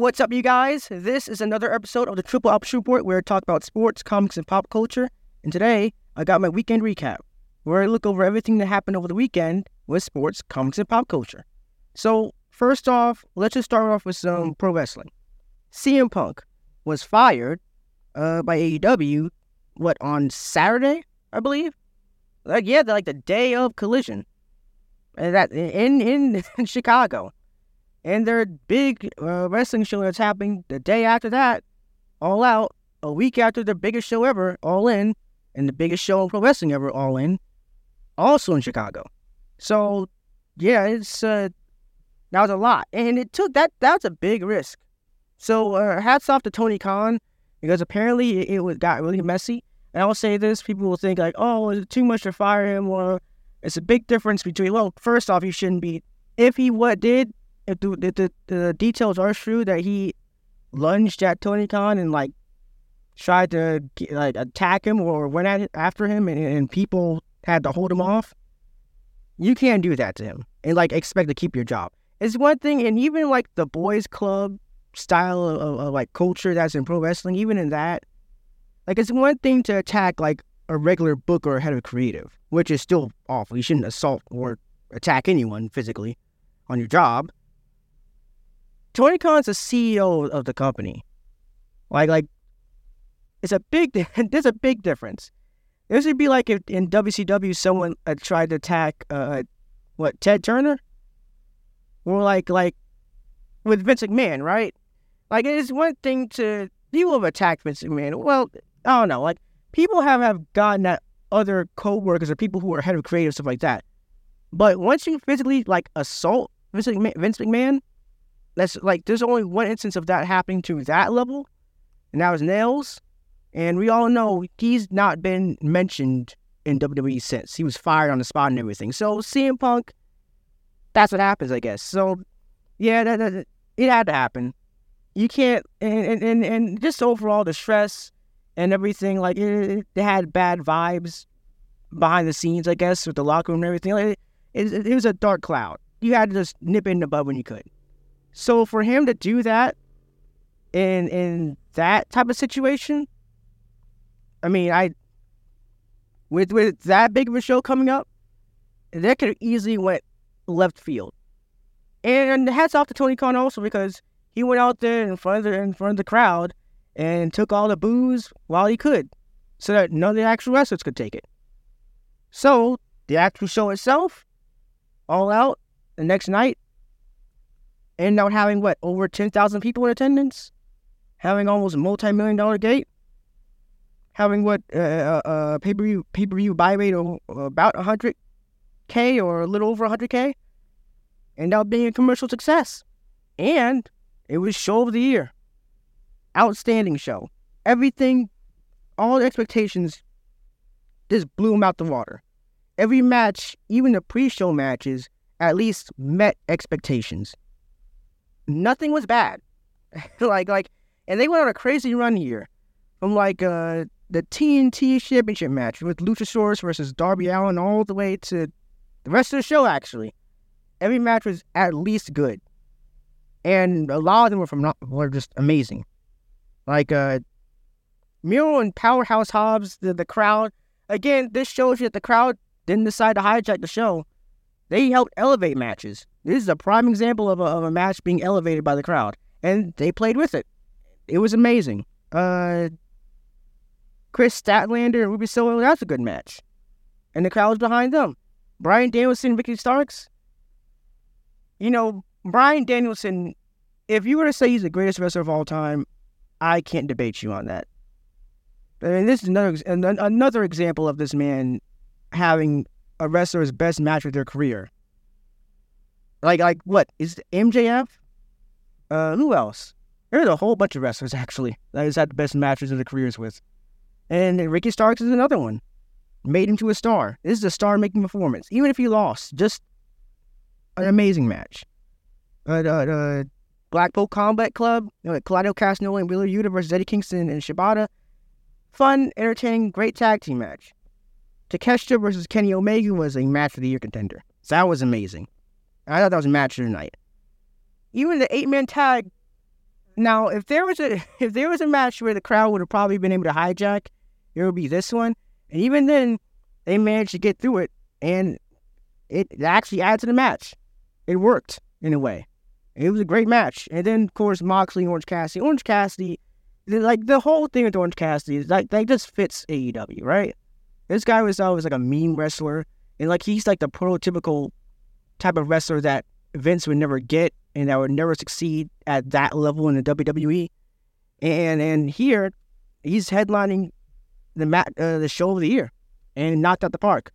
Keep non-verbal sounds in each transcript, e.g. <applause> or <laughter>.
What's up, you guys? This is another episode of the Triple Ops Report where I talk about sports, comics, and pop culture. And today, I got my weekend recap where I look over everything that happened over the weekend with sports, comics, and pop culture. So, first off, let's just start off with some pro wrestling. CM Punk was fired uh, by AEW, what, on Saturday, I believe? Like, yeah, like the day of Collision. And that in, in <laughs> Chicago and their big uh, wrestling show that's happening the day after that, All Out, a week after their biggest show ever, All In, and the biggest show in pro wrestling ever, All In, also in Chicago. So, yeah, it's uh, that was a lot, and it took that. That's a big risk. So, uh, hats off to Tony Khan because apparently it, it got really messy. And I'll say this: people will think like, "Oh, is it too much to fire him?" Or it's a big difference between. Well, first off, he shouldn't be. If he what did if the, the, the, the details are true that he lunged at Tony Khan and like tried to like attack him or went at after him and, and people had to hold him off, you can't do that to him and like expect to keep your job. It's one thing, and even like the boys' club style of, of, of like culture that's in pro wrestling, even in that, like it's one thing to attack like a regular book or head of creative, which is still awful. You shouldn't assault or attack anyone physically on your job. Tony Khan's the CEO of the company. Like, like, it's a big. <laughs> there's a big difference. This would be like if in WCW someone uh, tried to attack, uh, what Ted Turner, or like like with Vince McMahon, right? Like it's one thing to people have attacked Vince McMahon. Well, I don't know. Like people have have gotten at other co-workers or people who are head of creative stuff like that. But once you physically like assault Vince McMahon, Vince McMahon that's like there's only one instance of that happening to that level, and that was Nailz. And we all know he's not been mentioned in WWE since. He was fired on the spot and everything. So CM Punk, that's what happens, I guess. So yeah, that, that it had to happen. You can't and and, and just overall the stress and everything, like it, it had bad vibes behind the scenes, I guess, with the locker room and everything. Like, it, it, it was a dark cloud. You had to just nip in the bud when you could. So for him to do that in in that type of situation, I mean, I with with that big of a show coming up, that could have easily went left field. And hats off to Tony Khan also because he went out there in front of the in front of the crowd and took all the boos while he could, so that none of the actual wrestlers could take it. So the actual show itself, all out the next night, and out having what over ten thousand people in attendance, having almost a multi-million dollar gate, having what uh, uh, uh pay per view pay per view buy rate of about hundred k or a little over hundred k, end up being a commercial success, and it was show of the year, outstanding show, everything, all the expectations, just blew them out the water. Every match, even the pre-show matches, at least met expectations nothing was bad. <laughs> like like and they went on a crazy run here. From like uh the TNT championship match with Luchasaurus versus Darby Allin all the way to the rest of the show actually. Every match was at least good. And a lot of them were from not were just amazing. Like uh Miro and Powerhouse Hobbs, the, the crowd. Again, this shows you that the crowd didn't decide to hijack the show. They helped elevate matches. This is a prime example of a, of a match being elevated by the crowd, and they played with it. It was amazing. Uh, Kris Statlander and Ruby Soho, that's a good match. And the crowd was behind them. Bryan Danielson, Ricky Starks. You know, Bryan Danielson, if you were to say he's the greatest wrestler of all time, I can't debate you on that. I mean, this is another another example of this man having a wrestler's best match of their career. Like, like what is MJF? Uh, who else? There's a whole bunch of wrestlers <laughs> actually that has had the best matches of their careers with, and Ricky Starks is another one. Made him to a star. This is a star-making performance, even if he lost. Just an amazing match. Uh, uh Blackpool Combat Club, you know, Claudio Castagnoli and Wheeler Yuta versus Eddie Kingston and Shibata. Fun, entertaining, great tag team match. Takeshita versus Kenny Omega was a match of the year contender. So that was amazing. I thought that was a match of the night. Even the eight man tag now if there was a <laughs> if there was a match where the crowd would have probably been able to hijack, it would be this one. And even then, they managed to get through it, and it actually added to the match. It worked in a way. It was a great match. And then, of course, Moxley Orange Cassidy. Orange Cassidy, like the whole thing with Orange Cassidy is like that just fits AEW, right? This guy was always like a mean wrestler, and like he's like the prototypical type of wrestler that Vince would never get and that would never succeed at that level in the WWE. And and here, he's headlining the mat uh, the show of the year and knocked out the park.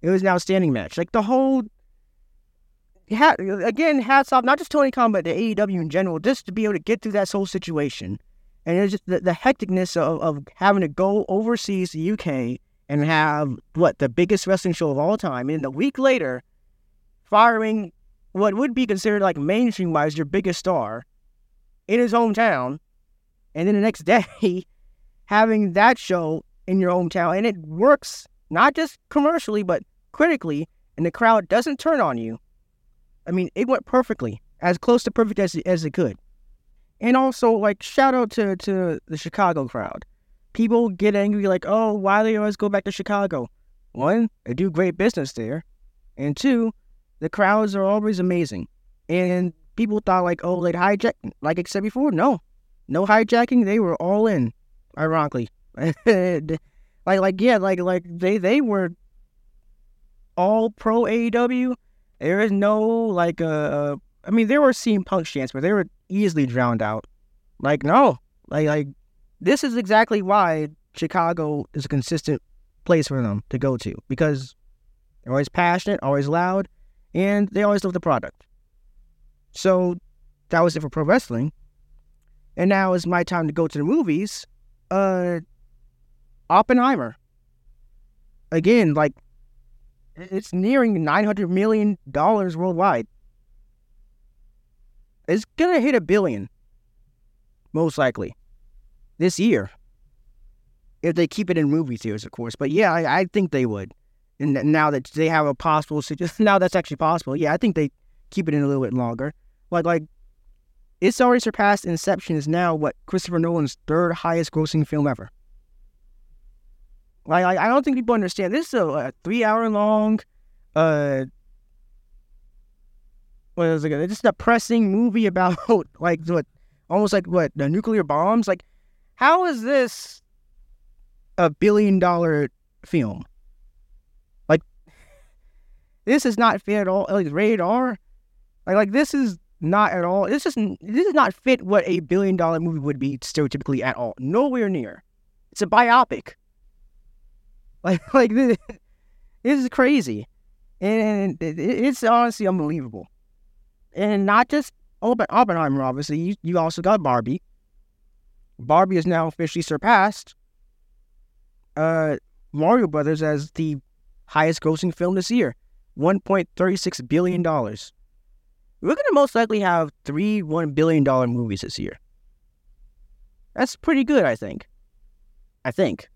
It was an outstanding match. Like the whole hat, again, hats off not just Tony Khan but the AEW in general, just to be able to get through that whole situation. And it's just the, the hecticness of, of having to go overseas to UK and have what the biggest wrestling show of all time, and a week later, firing what would be considered like mainstream wise your biggest star in his hometown, and then the next <laughs> day having that show in your hometown, and it works not just commercially but critically, and the crowd doesn't turn on you. I mean, it went perfectly, as close to perfect as as it could. And also, like, shout out to to the Chicago crowd. People get angry, like, oh, why do they always go back to Chicago? One, they do great business there, and two, the crowds are always amazing. And people thought, like, oh, like hijack, like I said before, no, no hijacking. They were all in, ironically. <laughs> like, like, yeah, like, like they they were all pro AEW there is no like uh, uh I mean there were CM Punk chants, but they were easily drowned out. Like no, like like this is exactly why Chicago is a consistent place for them to go to because they're always passionate, always loud, and they always love the product. So that was it for pro wrestling. And now is my time to go to the movies. Uh Oppenheimer. Again, like it's nearing nine hundred million dollars worldwide. It's gonna hit a billion, most likely, this year. If they keep it in movie theaters, of course. But yeah, I, I think they would. And now that they have a possible, <laughs> now that's actually possible. Yeah, I think they keep it in a little bit longer. Like, like it's already surpassed Inception. Is now what Christopher Nolan's third highest grossing film ever. Like, like I don't think people understand. This is a, a three hour long, uh, what is it? It's a depressing movie about <laughs> like what, almost like what the nuclear bombs. Like, how is this a billion dollar film? Like, this is not fit at all. Like rated R. Like, like this is not at all. This is this is not fit what a billion dollar movie would be stereotypically at all. Nowhere near. It's a biopic. <laughs> Like, like this, this is crazy, and it's honestly unbelievable. And not just Oppenheimer, obviously. You, you also got Barbie. Barbie is now officially surpassed uh, Mario Brothers as the highest grossing film this year, $1.36 billion. We're going to most likely have three $1 billion movies this year. That's pretty good, I think. I think.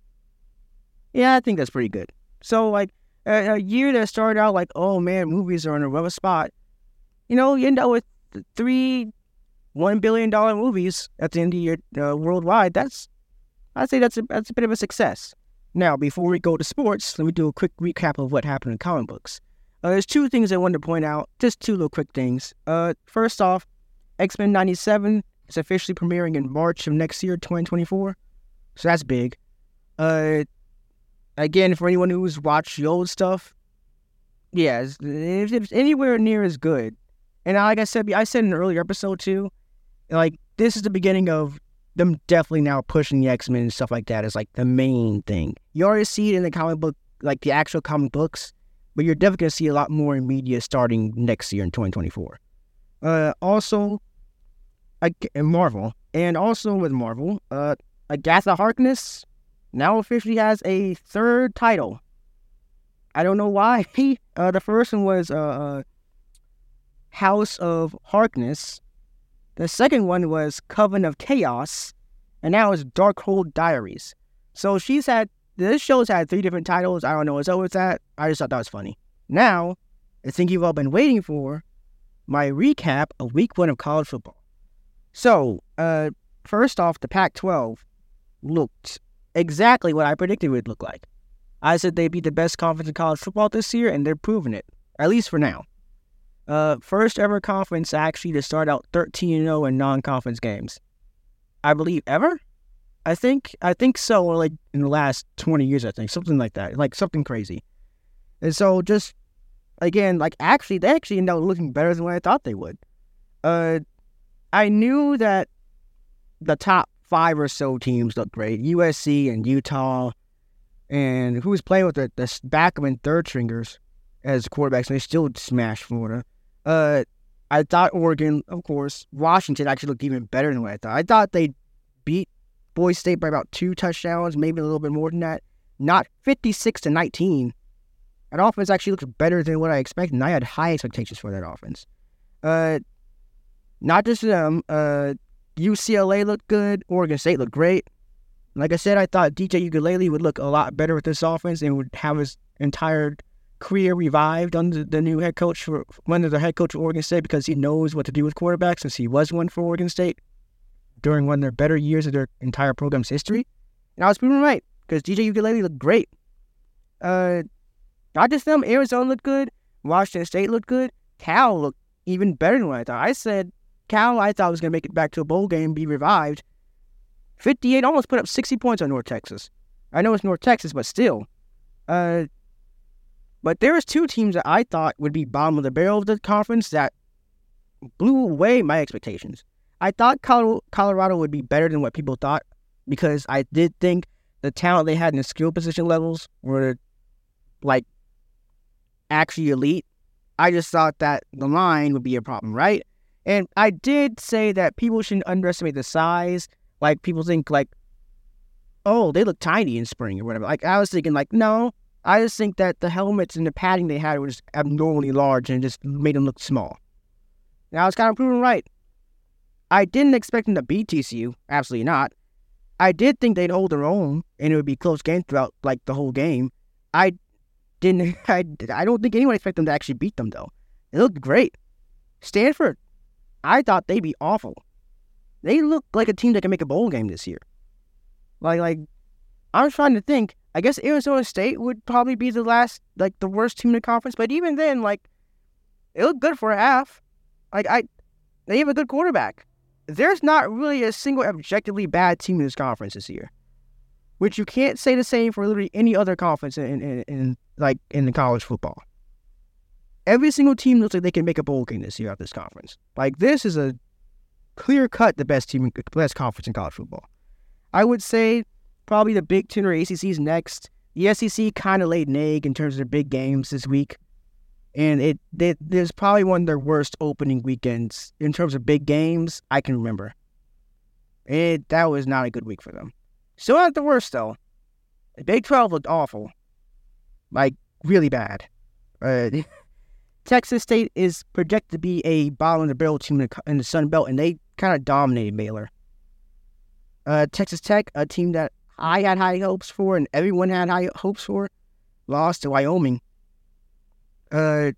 Yeah, I think that's pretty good. So, like, a, a year that started out like, oh man, movies are in a rough spot, you know, you end up with three $1 billion movies at the end of the year uh, worldwide. That's, I'd say that's a, that's a bit of a success. Now, before we go to sports, let me do a quick recap of what happened in comic books. Uh, there's two things I wanted to point out, just two little quick things. Uh, first off, X Men 97 is officially premiering in March of next year, 2024. So that's big. Uh, again, for anyone who's watched the old stuff, yeah, if it's anywhere near as good. And like I said, I said in an earlier episode too, like this is the beginning of them definitely now pushing the X Men and stuff like that as like the main thing. You already see it in the comic book, like the actual comic books, but you're definitely gonna see a lot more in media starting next year in 2024. Uh, also, I, Marvel, and also with Marvel, uh, Agatha Harkness now officially has a third title. I don't know why. <laughs> Uh, the first one was uh, uh, House of Harkness. The second one was Coven of Chaos, and now it's Darkhold Diaries. So she's had this show's had three different titles. I don't know what's up with that. I just thought that was funny. Now, the thing you've all been waiting for, my recap of Week One of college football. So, uh, first off, the Pac 12 looked exactly what I predicted it would look like. I said they'd be the best conference in college football this year, and they're proving it, at least for now. Uh, first ever conference actually to start out 13 0 in non conference games. I believe ever? I think I think so, Or like in the last 20 years, I think. Something like that. Like something crazy. And so just again, like actually they actually ended up looking better than what I thought they would. Uh I knew that the top five or so teams looked great. USC and Utah and who was playing with the, the backup and third stringers as quarterbacks, and they still smashed Florida. Uh, I thought Oregon, of course, Washington actually looked even better than what I thought. I thought they beat Boise State by about two touchdowns, maybe a little bit more than that. Not 56 to 19. That offense actually looks better than what I expected, and I had high expectations for that offense. Uh, not just them. Uh, UCLA looked good. Oregon State looked great. Like I said, I thought DJ Uiagalelei would look a lot better with this offense and would have his entire career revived under the new head coach for under the head coach of Oregon State because he knows what to do with quarterbacks since he was one for Oregon State during one of their better years of their entire program's history. And I was proven right because DJ Uiagalelei looked great. Uh, not just them, Arizona looked good. Washington State looked good. Cal looked even better than what I thought. I said Cal, I thought was going to make it back to a bowl game, be revived. 58 almost put up 60 points on North Texas. I know it's North Texas, but still. Uh, but there was two teams that I thought would be bottom of the barrel of the conference that blew away my expectations. I thought Colorado would be better than what people thought because I did think the talent they had in the skill position levels were like actually elite. I just thought that the line would be a problem, right? And I did say that people shouldn't underestimate the size like people think like, oh, they look tiny in spring or whatever. Like I was thinking like, no, I just think that the helmets and the padding they had was abnormally large and just made them look small. Now I was kind of proven right. I didn't expect them to beat TCU. Absolutely not. I did think they'd hold their own and it would be close game throughout like the whole game. I didn't. <laughs> I, I don't think anyone expected them to actually beat them though. It looked great. Stanford, I thought they'd be awful. They look like a team that can make a bowl game this year. Like, like I'm trying to think. I guess Arizona State would probably be the last, like the worst team in the conference. But even then, like, it looked good for a half. Like, I, they have a good quarterback. There's not really a single objectively bad team in this conference this year, which you can't say the same for literally any other conference in, in, in like in the college football. Every single team looks like they can make a bowl game this year at this conference. Like this is a clear cut the best team, best conference in college football. I would say probably the Big Ten or ACC's next. The SEC kind of laid an egg in terms of their big games this week, and it they, there's probably one of their worst opening weekends in terms of big games I can remember. It that was not a good week for them. Still not the worst though. The Big Twelve looked awful, like really bad. Uh, <laughs> Texas State is projected to be a bottom of the barrel team in the, in the Sun Belt, and they kind of dominated Baylor. Uh, Texas Tech, a team that I had high hopes for and everyone had high hopes for, lost to Wyoming. Uh,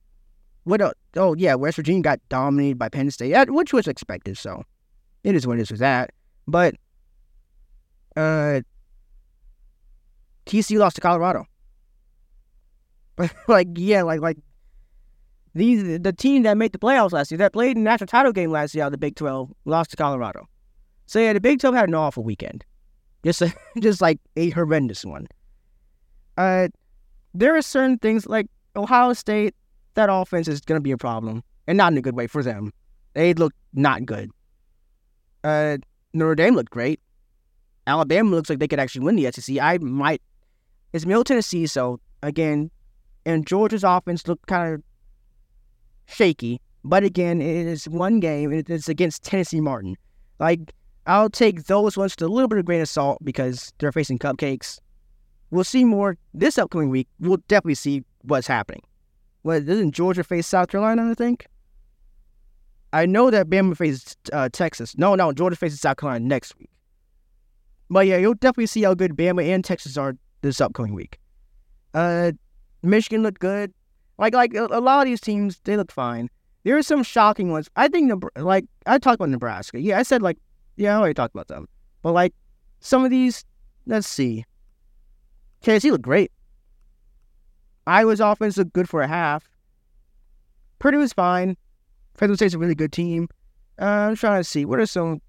what? Else? Oh yeah, West Virginia got dominated by Penn State, which was expected. So it is what it is with that. But uh, TCU lost to Colorado. But <laughs> like, yeah, like like these the team that made the playoffs last year, that played in the national title game last year out of the Big Twelve, lost to Colorado. So yeah, the Big Twelve had an awful weekend, just a, <laughs> just like a horrendous one. Uh, there are certain things like Ohio State. That offense is going to be a problem, and not in a good way for them. They look not good. Uh, Notre Dame looked great. Alabama looks like they could actually win the SEC. I might. It's Middle Tennessee, so again, and Georgia's offense looked kind of shaky. But again, it is one game, and it's against Tennessee Martin. Like, I'll take those ones with a little bit of grain of salt because they're facing cupcakes. We'll see more this upcoming week. We'll definitely see what's happening. What doesn't Georgia face South Carolina? I think. I know that Bama faces uh, Texas. No, no, Georgia faces South Carolina next week. But yeah, you'll definitely see how good Bama and Texas are this upcoming week. Uh, Michigan looked good. Like like a, a lot of these teams, they look fine. there are some shocking ones. I think like I talked about Nebraska. Yeah, I said like yeah, I already talked about them. But like some of these, let's see. KC looked great. Iowa's offense looked good for a half. Purdue was fine. Fresno State's a really good team. Uh, I'm trying to see what are some.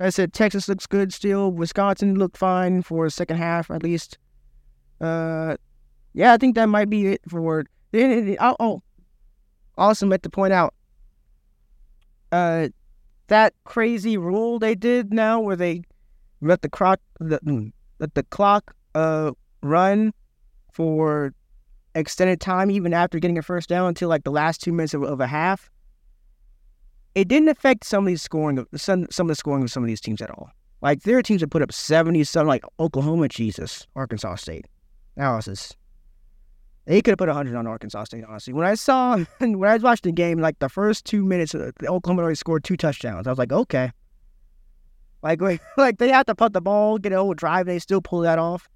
I said Texas looks good still. Wisconsin looked fine for the second half at least. Uh, yeah, I think that might be it for. Oh, oh, also meant to point out. Uh, that crazy rule they did now, where they let the clock the, mm, let the clock uh run for extended time, even after getting a first down, until like the last two minutes of, of a half. It didn't affect some of these scoring of some some of the scoring of some of these teams at all. Like there are teams that put up seventy some, like Oklahoma, Jesus, Arkansas State. Just they could have put 100 on Arkansas State, honestly. When I saw, <laughs> when I was watching the game, like the first two minutes, uh, Oklahoma already scored two touchdowns. I was like, okay. Like, <laughs> like they have to put the ball, get a whole drive, and they still pull that off.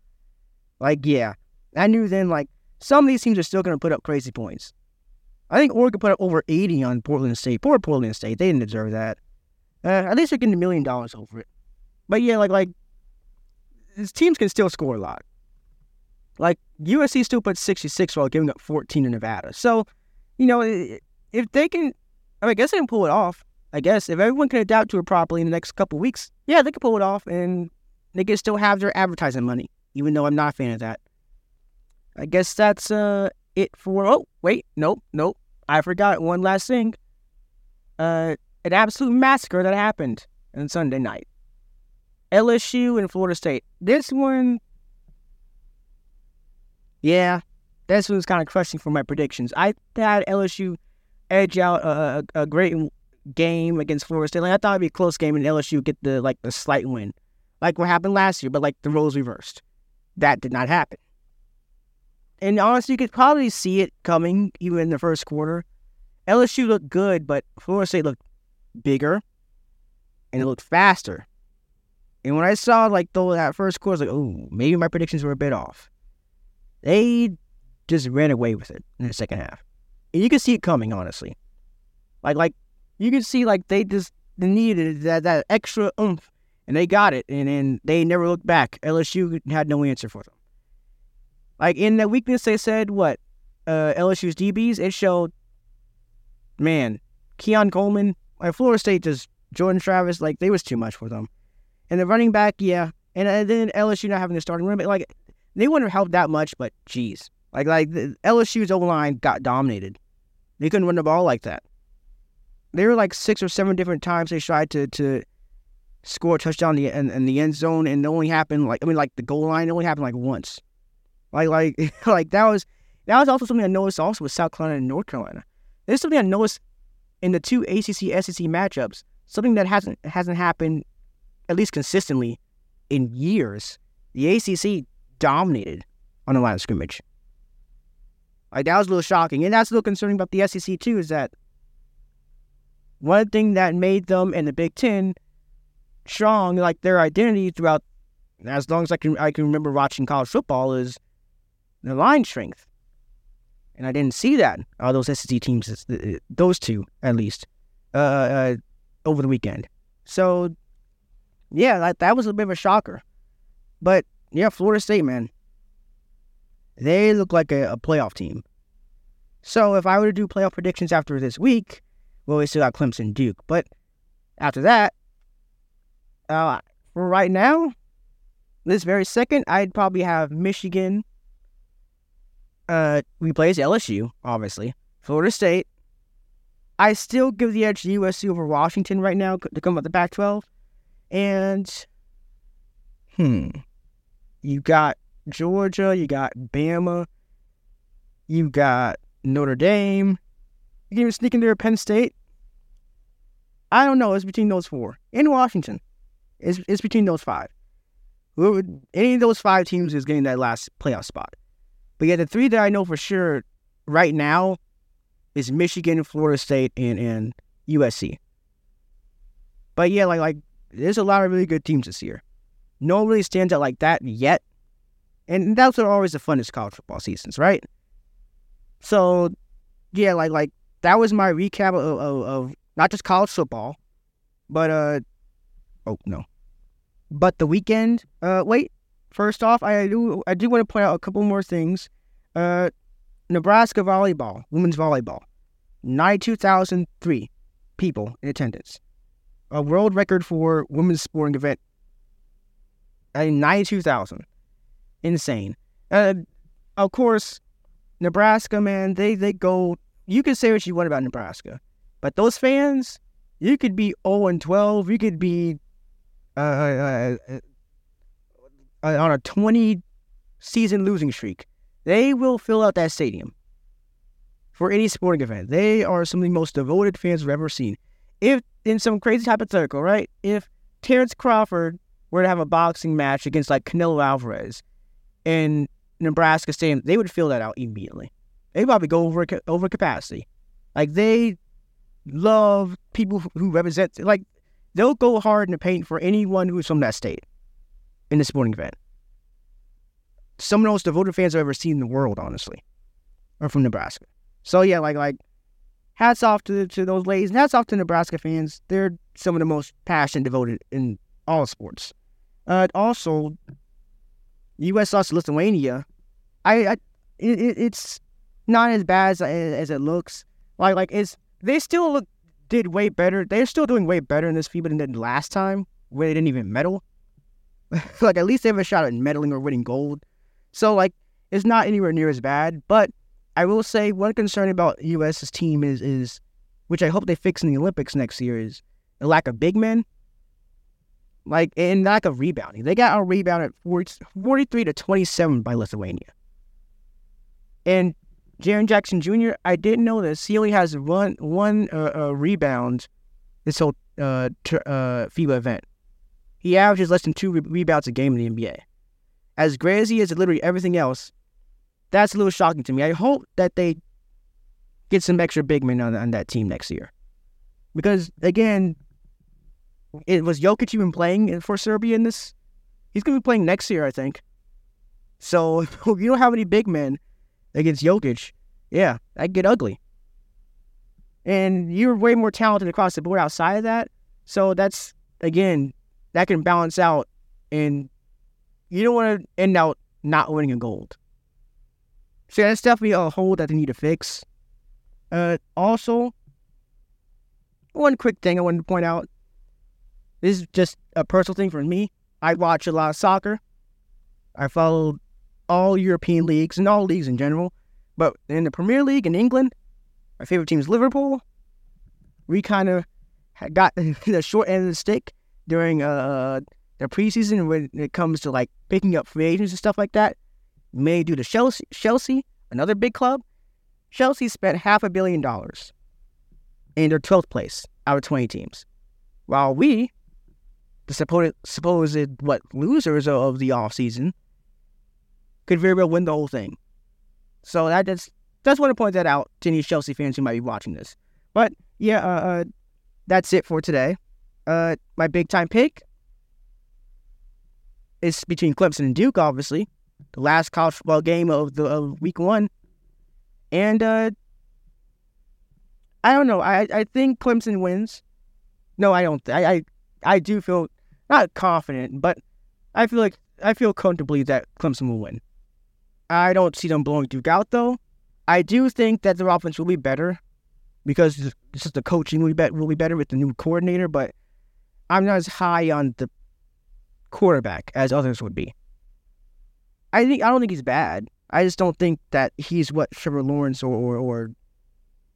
Like, yeah. I knew then, like, some of these teams are still going to put up crazy points. I think Oregon put up over 80 on Portland State. Poor Portland State. They didn't deserve that. Uh, at least they're getting a million dollars over it. But yeah, like, like, these teams can still score a lot. Like USC still put 66 while giving up 14 to Nevada. So, you know, if they can, I, mean, I guess they can pull it off. I guess if everyone can adapt to it properly in the next couple weeks, yeah, they can pull it off and they can still have their advertising money, even though I'm not a fan of that. I guess that's uh, it for. Oh, wait, nope, nope. I forgot one last thing. Uh, an absolute massacre that happened on Sunday night. LSU and Florida State. This one yeah, this was kind of crushing for my predictions. I had LSU edge out a, a, a great game against Florida State. Like, I thought it'd be a close game and LSU get the like the slight win, like what happened last year. But like the roles reversed. That did not happen. And honestly, you could probably see it coming even in the first quarter. LSU looked good, but Florida State looked bigger and it looked faster. And when I saw like though that first quarter, I was like, oh, maybe my predictions were a bit off. They just ran away with it in the second half. And you can see it coming, honestly. Like, like you can see like they just needed that, that extra oomph, and they got it, and then they never looked back. LSU had no answer for them. Like in the weakness, they said what uh, LSU's DBs. It showed, man, Keon Coleman, like Florida State, just Jordan Travis, like they was too much for them. And the running back, yeah, and, and then LSU not having the starting running back, like they wouldn't have helped that much, but geez. Like like the LSU's O line got dominated. They couldn't run the ball like that. There were like six or seven different times they tried to to score a touchdown in the, in, the end zone, and it only happened like I mean like the goal line only happened like once. Like like <laughs> like that was that was also something I noticed also with South Carolina and North Carolina. There's something I noticed in the two ACC SEC matchups, something that hasn't hasn't happened at least consistently in years. The ACC dominated on the line of scrimmage. Like that was a little shocking, and that's a little concerning about the SEC too. Is that one thing that made them and the Big Ten strong, like their identity throughout as long as I can I can remember watching college football is the line strength, and I didn't see that all those SEC teams, those two at least, uh, uh, over the weekend. So yeah, that that was a bit of a shocker, but yeah, Florida State, man. They look like a, a playoff team. So if I were to do playoff predictions after this week, well, we still got Clemson Duke. But after that, uh, for right now, this very second, I'd probably have Michigan. Uh, we plays LSU, obviously. Florida State. I still give the edge to USC over Washington right now to come up the Pac-12. And, hmm, you got Georgia, you got Bama, you got Notre Dame. You can even sneak into Penn State. I don't know. It's between those four. In Washington, it's, it's between those five. Any of those five teams is getting that last playoff spot. But yeah, the three that I know for sure right now is Michigan, Florida State, and, and USC. But yeah, like like there's a lot of really good teams this year. No really stands out like that yet. And that's always the funnest college football seasons, right? So, yeah, like like that was my recap of, of, of not just college football, but uh, oh no, but the weekend. Uh, wait. First off, I do I do want to point out a couple more things. Uh, Nebraska volleyball, women's volleyball, ninety-two thousand three people in attendance, a world record for women's sporting event. Ninety-two thousand, insane. Uh, of course, Nebraska, man, they they go. You can say what you want about Nebraska, but those fans, you could be zero and twelve. You could be uh, uh, uh, uh, on a twenty season losing streak. They will fill out that stadium for any sporting event. They are some of the most devoted fans we've ever seen. If in some crazy hypothetical, right? If Terrence Crawford were to have a boxing match against like Canelo Alvarez in Nebraska Stadium, they would fill that out immediately. They probably go over over capacity. Like they love people who represent. Like they'll go hard in the paint for anyone who's from that state in the sporting event. Some of the most devoted fans I've ever seen in the world, honestly, are from Nebraska. So yeah, like like hats off to to those ladies, and hats off to Nebraska fans. They're some of the most passionate, devoted in all sports. Uh, also, U.S. lost Lithuania. I, I it, it's not as bad as, as it looks. Like like it's they still look did way better. They're still doing way better in this FIBA than they did last time, where they didn't even medal. <laughs> like at least they have a shot at medaling or winning gold. So like it's not anywhere near as bad. But I will say one concern about US's team is is which I hope they fix in the Olympics next year is the lack of big men. Like in lack of rebounding. They got a rebound at 40, 43 to 27 by Lithuania. And Jaren Jackson Jr., I didn't know this. He only has one one uh, uh, rebound this whole uh, ter- uh, FIBA event. He averages less than two re- rebounds a game in the NBA. As great as he is at literally everything else, that's a little shocking to me. I hope that they get some extra big men on, on that team next year. Because, again, it was Jokic even playing for Serbia in this? He's going to be playing next year, I think. So, <laughs> you don't have any big men against Jokic, yeah, that'd get ugly. And you're way more talented across the board outside of that. So that's, again, that can balance out. And you don't want to end out not winning a gold. So that's definitely a hole that they need to fix. Uh, also, one quick thing I wanted to point out. This is just a personal thing for me. I watch a lot of soccer. I follow all European leagues and all leagues in general. But in the Premier League in England, my favorite team is Liverpool. We kind of got <laughs> the short end of the stick during uh, the preseason when it comes to like picking up free agents and stuff like that. May due to Chelsea, Chelsea, another big club. Chelsea spent half a billion dollars in their 12th place out of 20 teams. While we, the supposed, supposed what losers of the offseason, could very well win the whole thing. So that just just want to point that out to any Chelsea fans who might be watching this. But yeah, uh, uh, that's it for today. Uh, my big time pick is between Clemson and Duke, obviously the last college football game of the of week one, and uh, I don't know. I I think Clemson wins. No, I don't. I I, I do feel not confident, but I feel like I feel comfortably that Clemson will win. I don't see them blowing Duke out though. I do think that their offense will be better because just the coaching will be, be- will be better with the new coordinator, but I'm not as high on the quarterback as others would be. I think I don't think he's bad. I just don't think that he's what Trevor Lawrence or or, or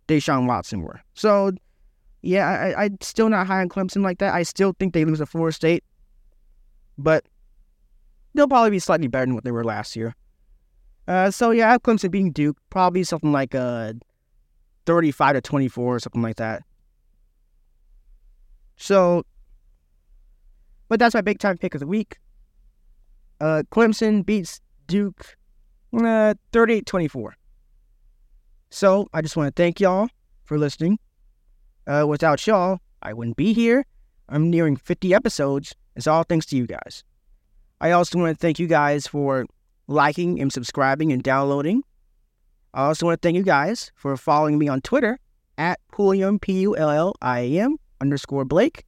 Deshaun Watson were. So yeah, I, I'm still not high on Clemson like that. I still think they lose to Florida State, but they'll probably be slightly better than what they were last year. Uh, so yeah, I have Clemson beating Duke, probably something like a uh, 35 to 24 or something like that. So, but that's my big time pick of the week. Uh, Clemson beats Duke uh, 38 24. So I just want to thank y'all for listening. Uh, without y'all, I wouldn't be here. I'm nearing 50 episodes. It's all thanks to you guys. I also want to thank you guys for liking and subscribing and downloading. I also want to thank you guys for following me on Twitter at Pulliam, P U L L I A M underscore Blake,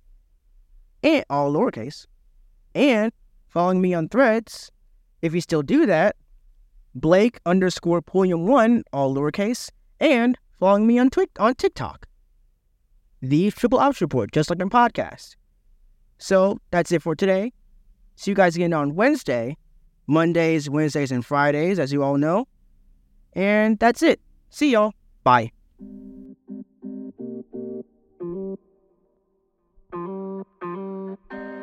and all lowercase, and following me on threads. If you still do that, Blake underscore Pulliam one, all lowercase, and following me on, twi- on TikTok the Triple Ops Report, just like my podcast. So that's it for today. See you guys again on Wednesday, Mondays, Wednesdays, and Fridays, as you all know. And that's it. See y'all. Bye. Thank you.